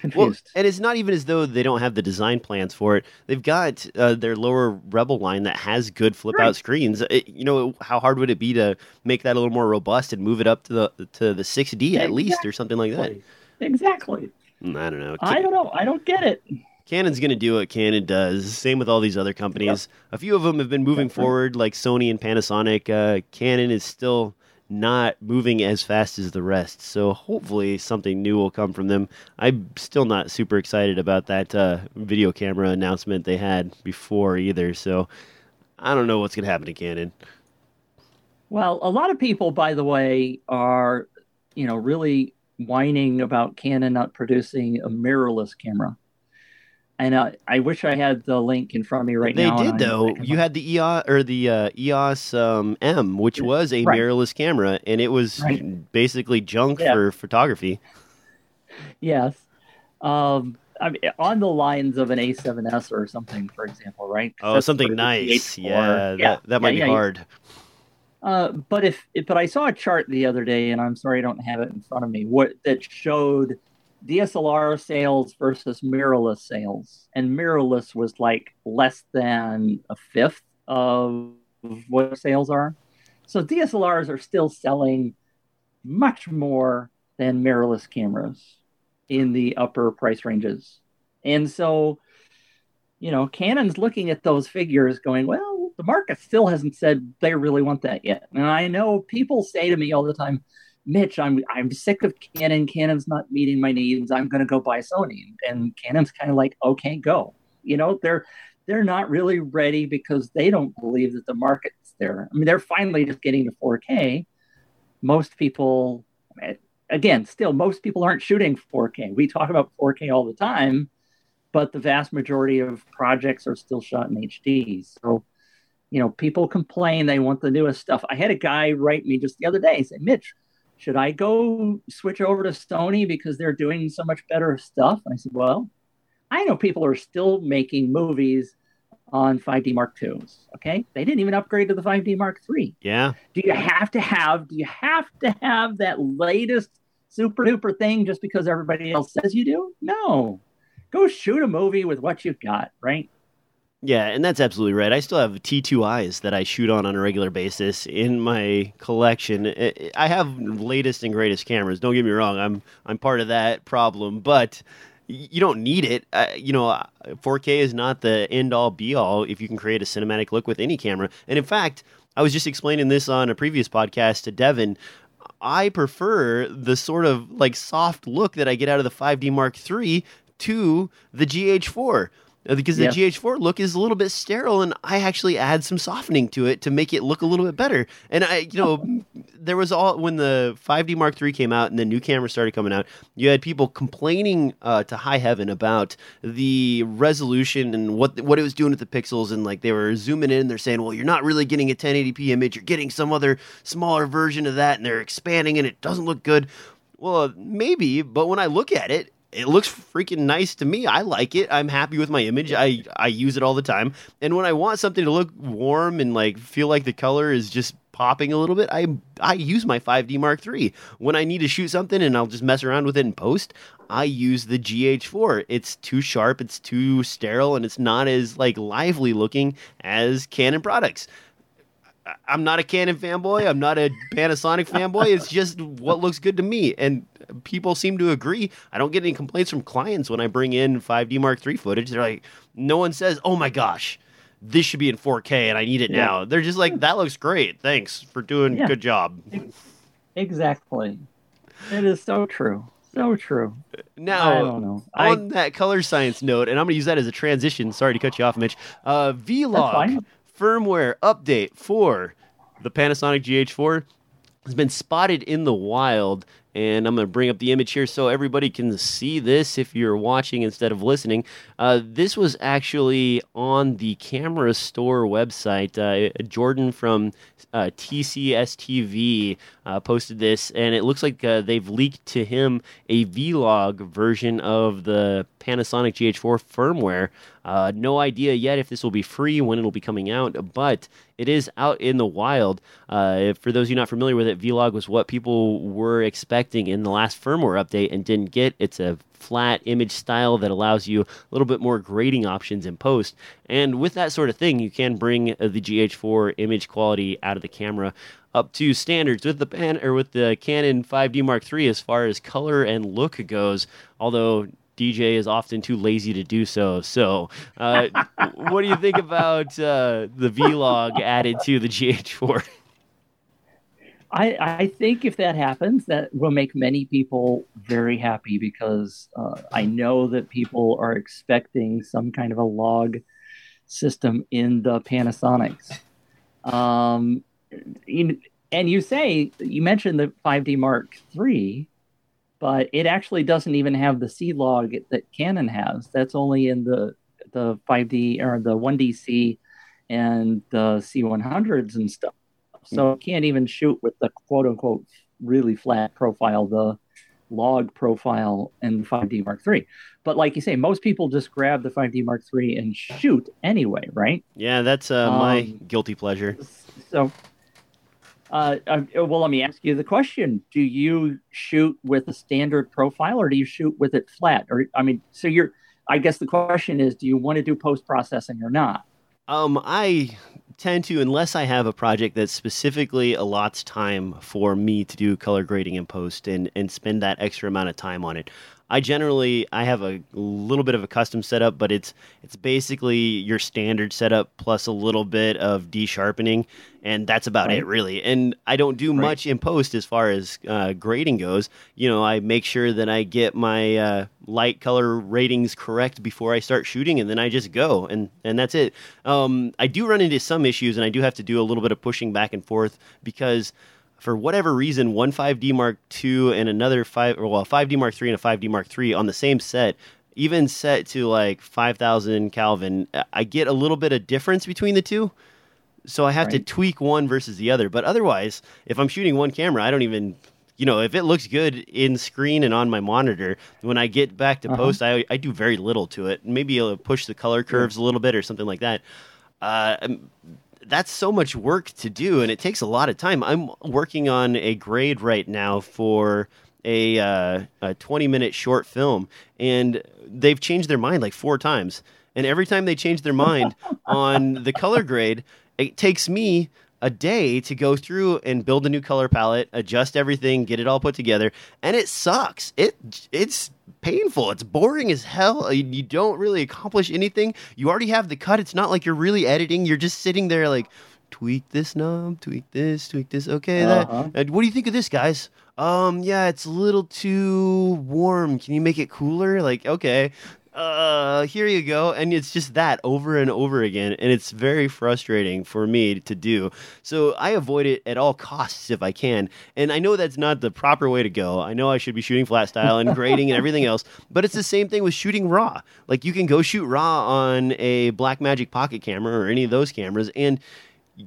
confused. Well, and it's not even as though they don't have the design plans for it. They've got uh, their lower Rebel line that has good flip right. out screens. It, you know, how hard would it be to make that a little more robust and move it up to the to the 6D exactly. at least or something like that? Exactly. Mm, I don't know. I don't know. I don't get it. Canon's going to do what Canon does. Same with all these other companies. Yep. A few of them have been moving forward, like Sony and Panasonic. Uh, Canon is still not moving as fast as the rest. So hopefully something new will come from them. I'm still not super excited about that uh, video camera announcement they had before either. So I don't know what's going to happen to Canon. Well, a lot of people, by the way, are you know really whining about Canon not producing a mirrorless camera. And uh, I wish I had the link in front of me right they now. They did though. You had the EOS or the uh, EOS um, M, which was a right. mirrorless camera, and it was right. basically junk yeah. for photography. Yes, um, I mean, on the lines of an A7S or something, for example, right? Oh, something nice. Yeah, yeah, that, that might yeah, be hard. Uh, but if, but I saw a chart the other day, and I'm sorry I don't have it in front of me. What that showed DSLR sales versus mirrorless sales, and mirrorless was like less than a fifth of what sales are. So DSLRs are still selling much more than mirrorless cameras in the upper price ranges. And so, you know, Canon's looking at those figures going, well, the market still hasn't said they really want that yet. And I know people say to me all the time, Mitch, I'm I'm sick of Canon. Canon's not meeting my needs. I'm going to go buy Sony. And Canon's kind of like, okay, go. You know, they're they're not really ready because they don't believe that the market's there. I mean, they're finally just getting to 4K. Most people, again, still, most people aren't shooting 4K. We talk about 4K all the time, but the vast majority of projects are still shot in HD. So, you know, people complain they want the newest stuff. I had a guy write me just the other day say, Mitch, should I go switch over to Sony because they're doing so much better stuff? And I said, well, I know people are still making movies on 5D Mark IIs. Okay, they didn't even upgrade to the 5D Mark III. Yeah. Do you have to have? Do you have to have that latest super duper thing just because everybody else says you do? No. Go shoot a movie with what you've got, right? Yeah, and that's absolutely right. I still have T2Is that I shoot on on a regular basis in my collection. I have latest and greatest cameras. Don't get me wrong. I'm I'm part of that problem, but you don't need it. Uh, you know, 4K is not the end all be all if you can create a cinematic look with any camera. And in fact, I was just explaining this on a previous podcast to Devin. I prefer the sort of like soft look that I get out of the 5D Mark III to the GH4 uh, because the GH4 look is a little bit sterile, and I actually add some softening to it to make it look a little bit better. And I, you know, there was all when the 5D Mark III came out and the new camera started coming out, you had people complaining uh, to high heaven about the resolution and what what it was doing with the pixels, and like they were zooming in, they're saying, well, you're not really getting a 1080p image, you're getting some other smaller version of that, and they're expanding, and it doesn't look good. Well, maybe, but when I look at it, it looks freaking nice to me. I like it. I'm happy with my image. I I use it all the time. And when I want something to look warm and like feel like the color is just popping a little bit, I I use my 5D Mark III. When I need to shoot something and I'll just mess around with it in post, I use the GH4. It's too sharp, it's too sterile, and it's not as like lively looking as Canon products. I'm not a Canon fanboy. I'm not a Panasonic fanboy. It's just what looks good to me. And people seem to agree. I don't get any complaints from clients when I bring in 5D Mark III footage. They're like, no one says, oh my gosh, this should be in 4K and I need it yeah. now. They're just like, that looks great. Thanks for doing yeah. good job. Exactly. It is so true. So true. Now, I don't know. on that color science note, and I'm going to use that as a transition. Sorry to cut you off, Mitch. Uh, Vlog firmware update for the Panasonic GH4 has been spotted in the wild and I'm going to bring up the image here so everybody can see this if you're watching instead of listening. Uh, this was actually on the Camera Store website. Uh, Jordan from uh, TCSTV uh, posted this, and it looks like uh, they've leaked to him a vlog version of the Panasonic GH4 firmware. Uh, no idea yet if this will be free, when it'll be coming out, but it is out in the wild. Uh, for those of you not familiar with it, Vlog was what people were expecting in the last firmware update and didn't get. It's a flat image style that allows you a little bit more grading options in post. And with that sort of thing, you can bring the GH4 image quality out of the camera up to standards with the pan or with the Canon 5D Mark III as far as color and look goes. Although DJ is often too lazy to do so. So, uh, what do you think about uh, the vlog added to the GH4? I, I think if that happens, that will make many people very happy because uh, I know that people are expecting some kind of a log system in the Panasonics. Um, and you say you mentioned the 5D Mark III but it actually doesn't even have the C log that Canon has. That's only in the the 5D or the 1DC and the C100s and stuff. So it can't even shoot with the quote unquote really flat profile, the log profile in 5D Mark III. But like you say, most people just grab the 5D Mark III and shoot anyway, right? Yeah, that's uh, Um, my guilty pleasure. So, uh, uh, well, let me ask you the question: Do you shoot with a standard profile, or do you shoot with it flat? Or I mean, so you're. I guess the question is, do you want to do post processing or not? Um, I tend to, unless I have a project that specifically allots time for me to do color grading in post and, and spend that extra amount of time on it. I generally I have a little bit of a custom setup, but it's it's basically your standard setup plus a little bit of de-sharpening, and that's about Right. it really. And I don't do Right. much in post as far as uh, grading goes. You know, I make sure that I get my uh, light color ratings correct before I start shooting, and then I just go, and and that's it. Um, I do run into some issues, and I do have to do a little bit of pushing back and forth because for whatever reason, one 5D Mark II and another five, or well, a 5D Mark III and a 5D Mark III on the same set, even set to like 5,000 Kelvin, I get a little bit of difference between the two. So I have to tweak one versus the other. But otherwise, if I'm shooting one camera, I don't even, you know, if it looks good in screen and on my monitor, when I get back to Uh-huh. post, I, I do very little to it. Maybe I'll push the color curves a little bit or something like that. Uh, um, that's so much work to do, and it takes a lot of time. I'm working on a grade right now for a, uh, a 20 minute short film, and they've changed their mind like four times. And every time they change their mind on the color grade, it takes me a day to go through and build a new color palette, adjust everything, get it all put together, and it sucks. It it's painful. It's boring as hell. You, you don't really accomplish anything. You already have the cut. It's not like you're really editing. You're just sitting there like tweak this knob, tweak this, tweak this. Okay, Uh-huh. that. uh, what do you think of this, guys? Um, yeah, it's a little too warm. Can you make it cooler? Like, okay uh, here you go. And it's just that over and over again. And it's very frustrating for me to do. So I avoid it at all costs if I can. And I know that's not the proper way to go. I know I should be shooting flat style and grading and everything else, but it's the same thing with shooting raw. Like you can go shoot raw on a Blackmagic pocket camera or any of those cameras and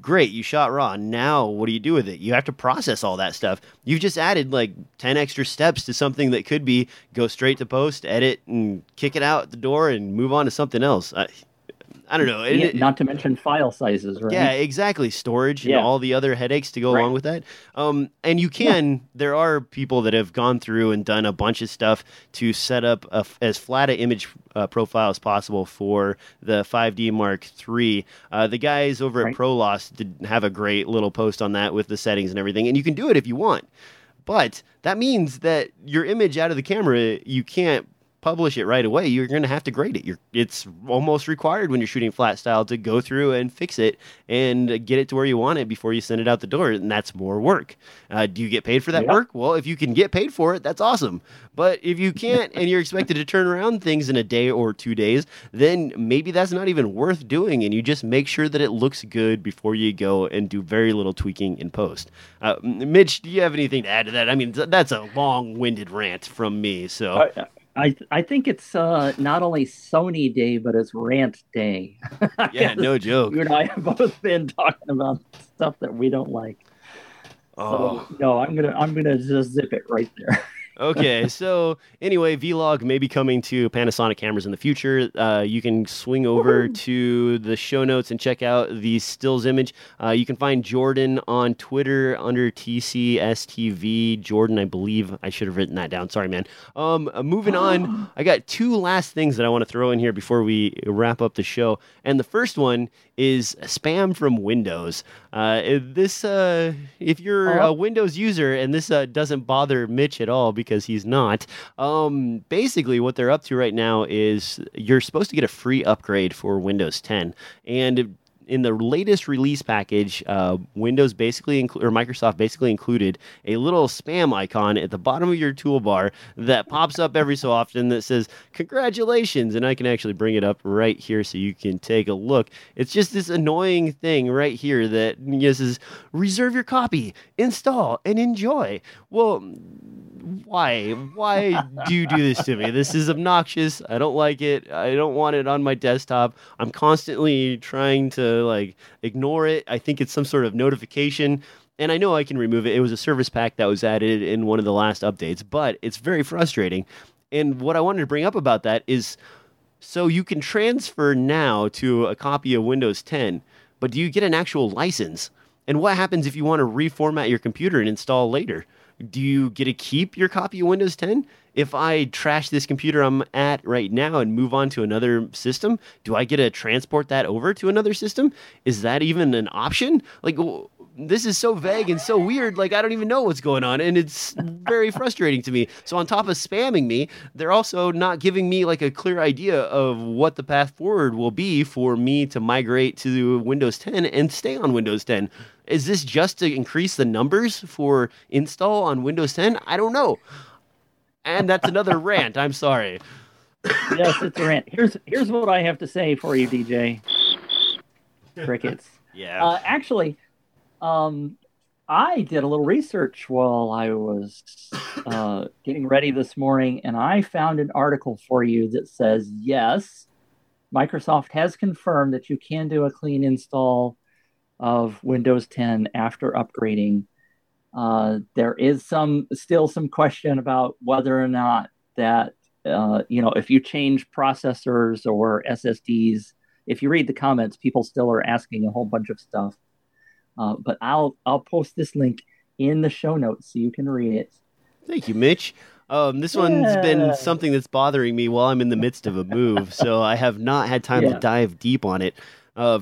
great you shot raw. Now what do you do with it? You have to process all that stuff. You've just added like 10 extra steps to something that could be go straight to post edit and kick it out the door and move on to something else. I, I don't know Yeah, it- not to mention file sizes, right? yeah, exactly. Storage and all the other headaches to go Right. along with that. Um, and you can. There are people that have gone through and done a bunch of stuff to set up a as flat an image uh, profile as possible for the 5D Mark III. Uh, the guys over at Right. ProLost did have a great little post on that with the settings and everything. And you can do it if you want, but that means that your image out of the camera you can't publish it right away, you're going to have to grade it. You're, it's almost required when you're shooting flat style to go through and fix it and get it to where you want it before you send it out the door, and that's more work. Uh, do you get paid for that Yeah. work? Well, if you can get paid for it, that's awesome. But if you can't and you're expected to turn around things in a day or two days, then maybe that's not even worth doing, and you just make sure that it looks good before you go and do very little tweaking in post. Uh, Mitch, do you have anything to add to that? I mean, that's a long-winded rant from me. So. I, I I think it's uh, not only Sony Day, but it's Rant Day. Yeah, no joke. You and I have both been talking about stuff that we don't like. Oh. So no, I'm gonna I'm gonna just zip it right there. okay, so anyway, Vlog may be coming to Panasonic cameras in the future. Uh, you can swing over to the show notes and check out the stills image. Uh, you can find Jordan on Twitter under TCSTV. Jordan, I believe I should have written that down. Sorry, man. Um, uh, moving on, I got two last things that I want to throw in here before we wrap up the show. And the first one is spam from Windows. Uh, this, uh, if you're Oh. a Windows user, and this uh, doesn't bother Mitch at all because he's not. Um, basically, what they're up to right now is you're supposed to get a free upgrade for Windows 10, and in the latest release package, uh, Windows basically inclu- or Microsoft basically included a little spam icon at the bottom of your toolbar that pops up every so often that says "Congratulations," and I can actually bring it up right here so you can take a look. It's just this annoying thing right here that says "Reserve your copy, install, and enjoy." Well, why? Why do you do this to me? This is obnoxious. I don't like it. I don't want it on my desktop. I'm constantly trying to like ignore it. I think it's some sort of notification. and I know I can remove it. It was a service pack that was added in one of the last updates, but it's very frustrating. And what I wanted to bring up about that is so you can transfer now to a copy of Windows 10, but do you get an actual license? And what happens if you want to reformat your computer and install later? Do you get to keep your copy of Windows 10? If I trash this computer I'm at right now and move on to another system, do I get to transport that over to another system? Is that even an option? Like, this is so vague and so weird. Like I don't even know what's going on, and it's very frustrating to me. So on top of spamming me, they're also not giving me like a clear idea of what the path forward will be for me to migrate to Windows 10 and stay on Windows 10. Is this just to increase the numbers for install on Windows 10? I don't know. And that's another rant. I'm sorry. yes, it's a rant. Here's here's what I have to say for you, DJ. Crickets. Yeah. Uh, actually, um, I did a little research while I was uh, getting ready this morning, and I found an article for you that says yes, Microsoft has confirmed that you can do a clean install of Windows 10 after upgrading. Uh, there is some still some question about whether or not that uh, you know if you change processors or SSDs. If you read the comments, people still are asking a whole bunch of stuff. Uh, but I'll I'll post this link in the show notes so you can read it. Thank you, Mitch. Um, this yeah. one's been something that's bothering me while I'm in the midst of a move, so I have not had time yeah. to dive deep on it. Uh,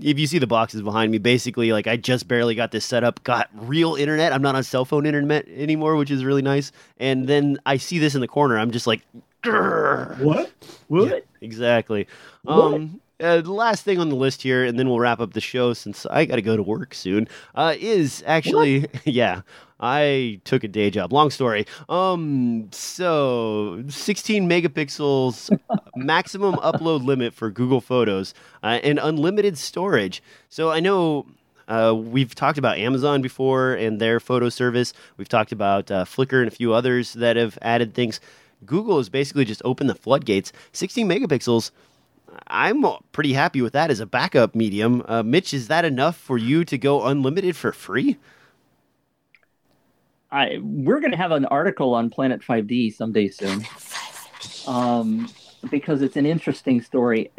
if you see the boxes behind me, basically, like I just barely got this set up, got real internet. I'm not on cell phone internet anymore, which is really nice. And then I see this in the corner. I'm just like, Grr. what? What? Yeah, exactly. What? Um, uh, the last thing on the list here, and then we'll wrap up the show since I got to go to work soon. Uh, is actually, yeah, I took a day job. Long story. Um, so 16 megapixels maximum upload limit for Google Photos uh, and unlimited storage. So I know uh, we've talked about Amazon before and their photo service. We've talked about uh, Flickr and a few others that have added things. Google has basically just opened the floodgates. 16 megapixels I'm pretty happy with that as a backup medium. Uh, Mitch, is that enough for you to go unlimited for free? I we're going to have an article on Planet 5D someday soon, um, because it's an interesting story.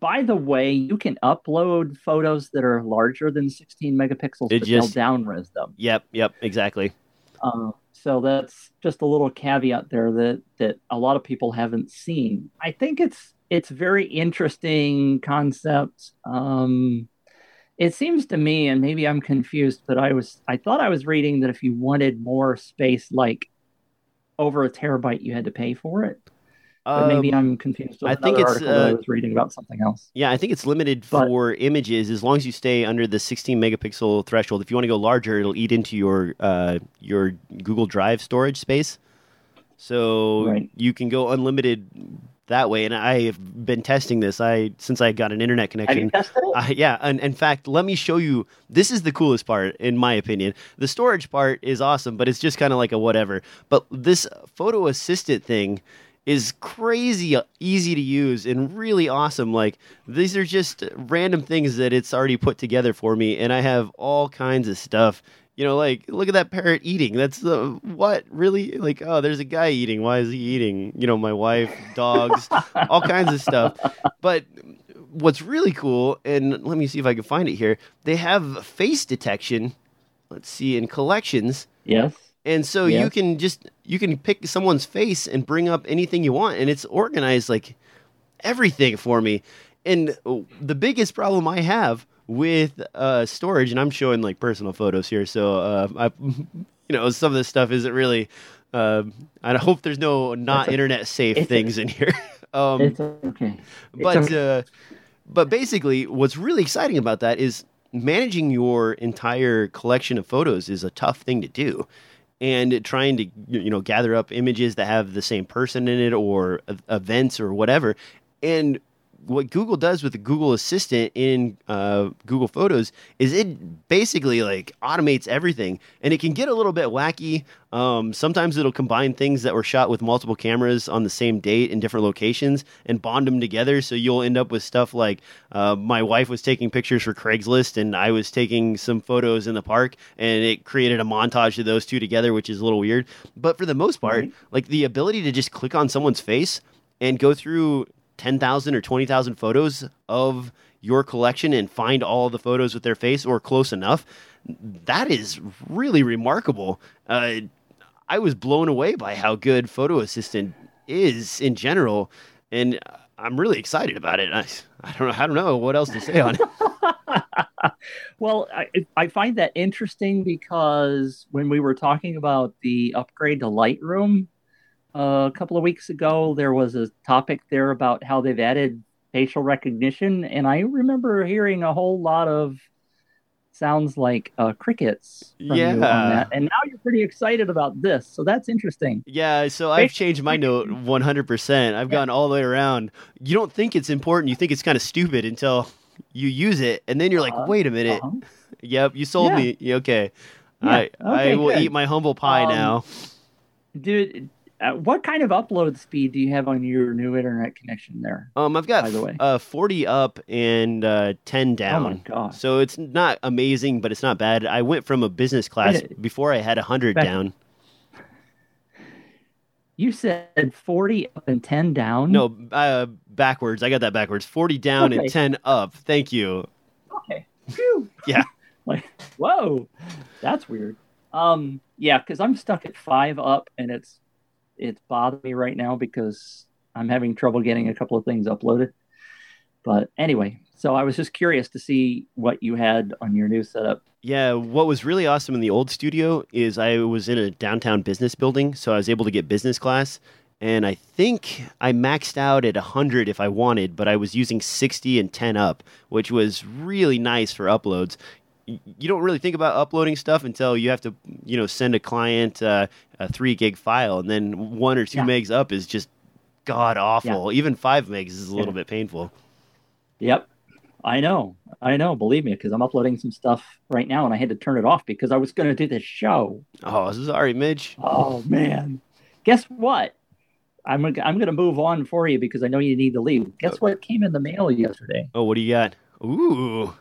By the way, you can upload photos that are larger than 16 megapixels, it but just, they'll downres them. Yep, yep, exactly. Uh, so that's just a little caveat there that that a lot of people haven't seen. I think it's it's very interesting concept. Um, it seems to me, and maybe I'm confused, but I was I thought I was reading that if you wanted more space, like over a terabyte, you had to pay for it. But um, maybe I'm confused. I think it's. Uh, I was reading about something else. Yeah, I think it's limited but, for images as long as you stay under the 16 megapixel threshold. If you want to go larger, it'll eat into your uh, your Google Drive storage space. So right. you can go unlimited that way. And I have been testing this. I since I got an internet connection. Have you tested it? Uh, yeah, and in fact, let me show you. This is the coolest part, in my opinion. The storage part is awesome, but it's just kind of like a whatever. But this photo assistant thing is crazy easy to use and really awesome. Like these are just random things that it's already put together for me, and I have all kinds of stuff you know, like look at that parrot eating. That's the what really like. Oh, there's a guy eating. Why is he eating? You know, my wife, dogs, all kinds of stuff. But what's really cool, and let me see if I can find it here. They have face detection. Let's see in collections. Yes. And so yes. you can just you can pick someone's face and bring up anything you want, and it's organized like everything for me. And the biggest problem I have with uh, storage, and I'm showing like personal photos here, so uh, I, you know, some of this stuff isn't really. Uh, I hope there's no not internet safe things in here. um, it's okay. It's but okay. Uh, but basically, what's really exciting about that is managing your entire collection of photos is a tough thing to do and trying to you know gather up images that have the same person in it or events or whatever and what Google does with the Google Assistant in uh, Google Photos is it basically like automates everything, and it can get a little bit wacky. Um, sometimes it'll combine things that were shot with multiple cameras on the same date in different locations and bond them together. So you'll end up with stuff like uh, my wife was taking pictures for Craigslist, and I was taking some photos in the park, and it created a montage of those two together, which is a little weird. But for the most part, Right. like the ability to just click on someone's face and go through 10,000 or 20,000 photos of your collection and find all the photos with their face or close enough, that is really remarkable. Uh, I was blown away by how good Photo Assistant is in general, and I'm really excited about it. I, I don't know. I don't know what else to say on it. Well, I, I find that interesting because when we were talking about the upgrade to Lightroom a couple of weeks ago, there was a topic there about how they've added facial recognition, and I remember hearing a whole lot of sounds like uh, crickets from you on Yeah. And now you're pretty excited about this, so that's interesting. Yeah, so I've changed my note 100%. I've gone all the way around. You don't think it's important. You think it's kind of stupid until you use it, and then you're like, Uh-huh. wait a minute. Uh-huh. Yep, you sold Yeah. me. Okay. Yeah, I, I will good. eat my humble pie Um, now. Dude, uh, what kind of upload speed do you have on your new internet connection there? Um, I've got by the way. uh, 40 up and uh, 10 down. Oh my gosh. So it's not amazing, but it's not bad. I went from a business class before I had 100 Back- down. You said 40 up and 10 down? No, uh, backwards. I got that backwards. 40 down Okay. and 10 up. Thank you. Okay. Phew. Yeah. like, whoa, that's weird. Um, yeah, because I'm stuck at five up, and it's it's bothering me right now because I'm having trouble getting a couple of things uploaded. But anyway, so I was just curious to see what you had on your new setup. Yeah, what was really awesome in the old studio is I was in a downtown business building, so I was able to get business class. And I think I maxed out at 100 if I wanted, but I was using 60 and 10 up, which was really nice for uploads. You don't really think about uploading stuff until you have to, you know, send a client uh, a three gig file, and then one or two Yeah. megs up is just god awful. Even five megs is a little Yeah. bit painful. Yep. I know. I know. Believe me, because I'm uploading some stuff right now, and I had to turn it off because I was going to do this show. Oh, sorry, Mitch. Oh man! Guess what? I'm I'm going to move on for you because I know you need to leave. Guess what came in the mail yesterday? Oh, what do you got? Ooh.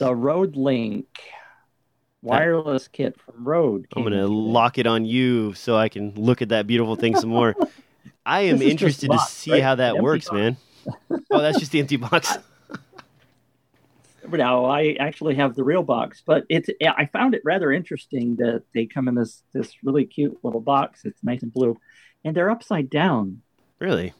The Rode Link wireless kit from Rode. I'm gonna lock it on you so I can look at that beautiful thing some more. I am This is just interested the to see right? how that works, box. man. Oh, that's just the empty box. Now I actually have the real box, but it's I found it rather interesting that they come in this this really cute little box. It's nice and blue, and they're upside down. Really?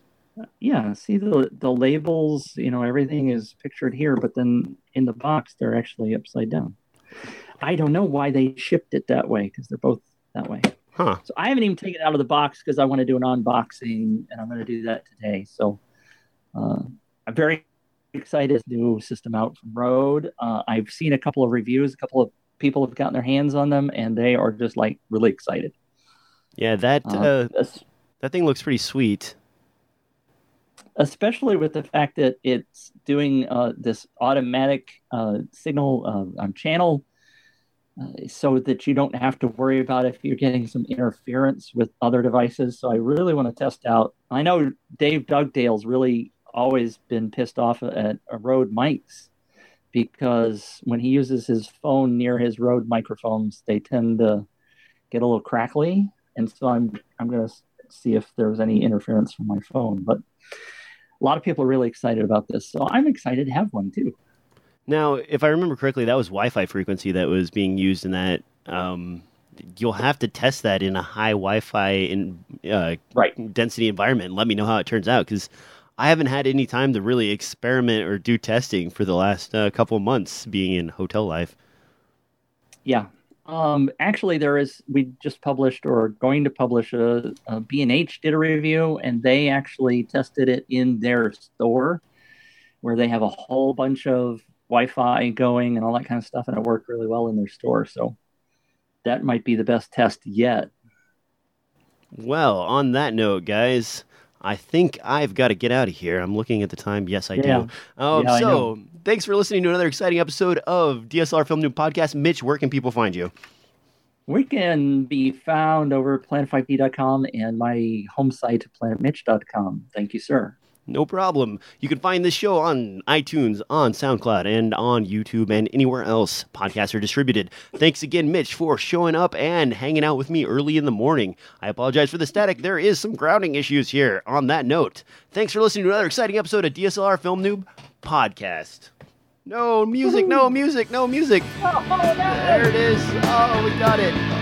Yeah, see the the labels, you know, everything is pictured here, but then in the box they're actually upside down. I don't know why they shipped it that way because they're both that way. Huh. So I haven't even taken it out of the box because I want to do an unboxing, and I'm going to do that today. So uh, I'm very excited. New system out from Rode Uh, I've seen a couple of reviews. A couple of people have gotten their hands on them, and they are just like really excited. Yeah, that Uh, uh, that thing looks pretty sweet. Especially with the fact that it's doing uh, this automatic uh, signal uh, um, channel uh, so that you don't have to worry about if you're getting some interference with other devices. So I really want to test out. I know Dave Dugdale's really always been pissed off at uh, Rode mics because when he uses his phone near his Rode microphones, they tend to get a little crackly. And so I'm I'm going to see if there's any interference from my phone. But a lot of people are really excited about this. So I'm excited to have one too. Now, if I remember correctly, that was Wi-Fi frequency that was being used in that. Um, you'll have to test that in a high Wi-Fi in uh, Right. density environment. And let me know how it turns out because I haven't had any time to really experiment or do testing for the last uh, couple of months being in hotel life. Yeah. Um, actually, there is. We just published or going to publish a, a B&H did a review, and they actually tested it in their store, where they have a whole bunch of Wi-Fi going and all that kind of stuff, and it worked really well in their store. So that might be the best test yet. Well, on that note, guys, I think I've got to get out of here. I'm looking at the time. Yes, I Yeah. do. Um, Yeah, so, know. thanks for listening to another exciting episode of DSLR Film Noob Podcast. Mitch, where can people find you? We can be found over at planet5d.com and my home site, planetmitch.com. Thank you, sir. No problem. You can find this show on iTunes, on SoundCloud, and on YouTube and anywhere else podcasts are distributed. Thanks again, Mitch, for showing up and hanging out with me early in the morning. I apologize for the static. There is some grounding issues here. On that note, thanks for listening to another exciting episode of DSLR Film Noob Podcast. No music, no music, no music. Oh, there it is. Oh, we got it.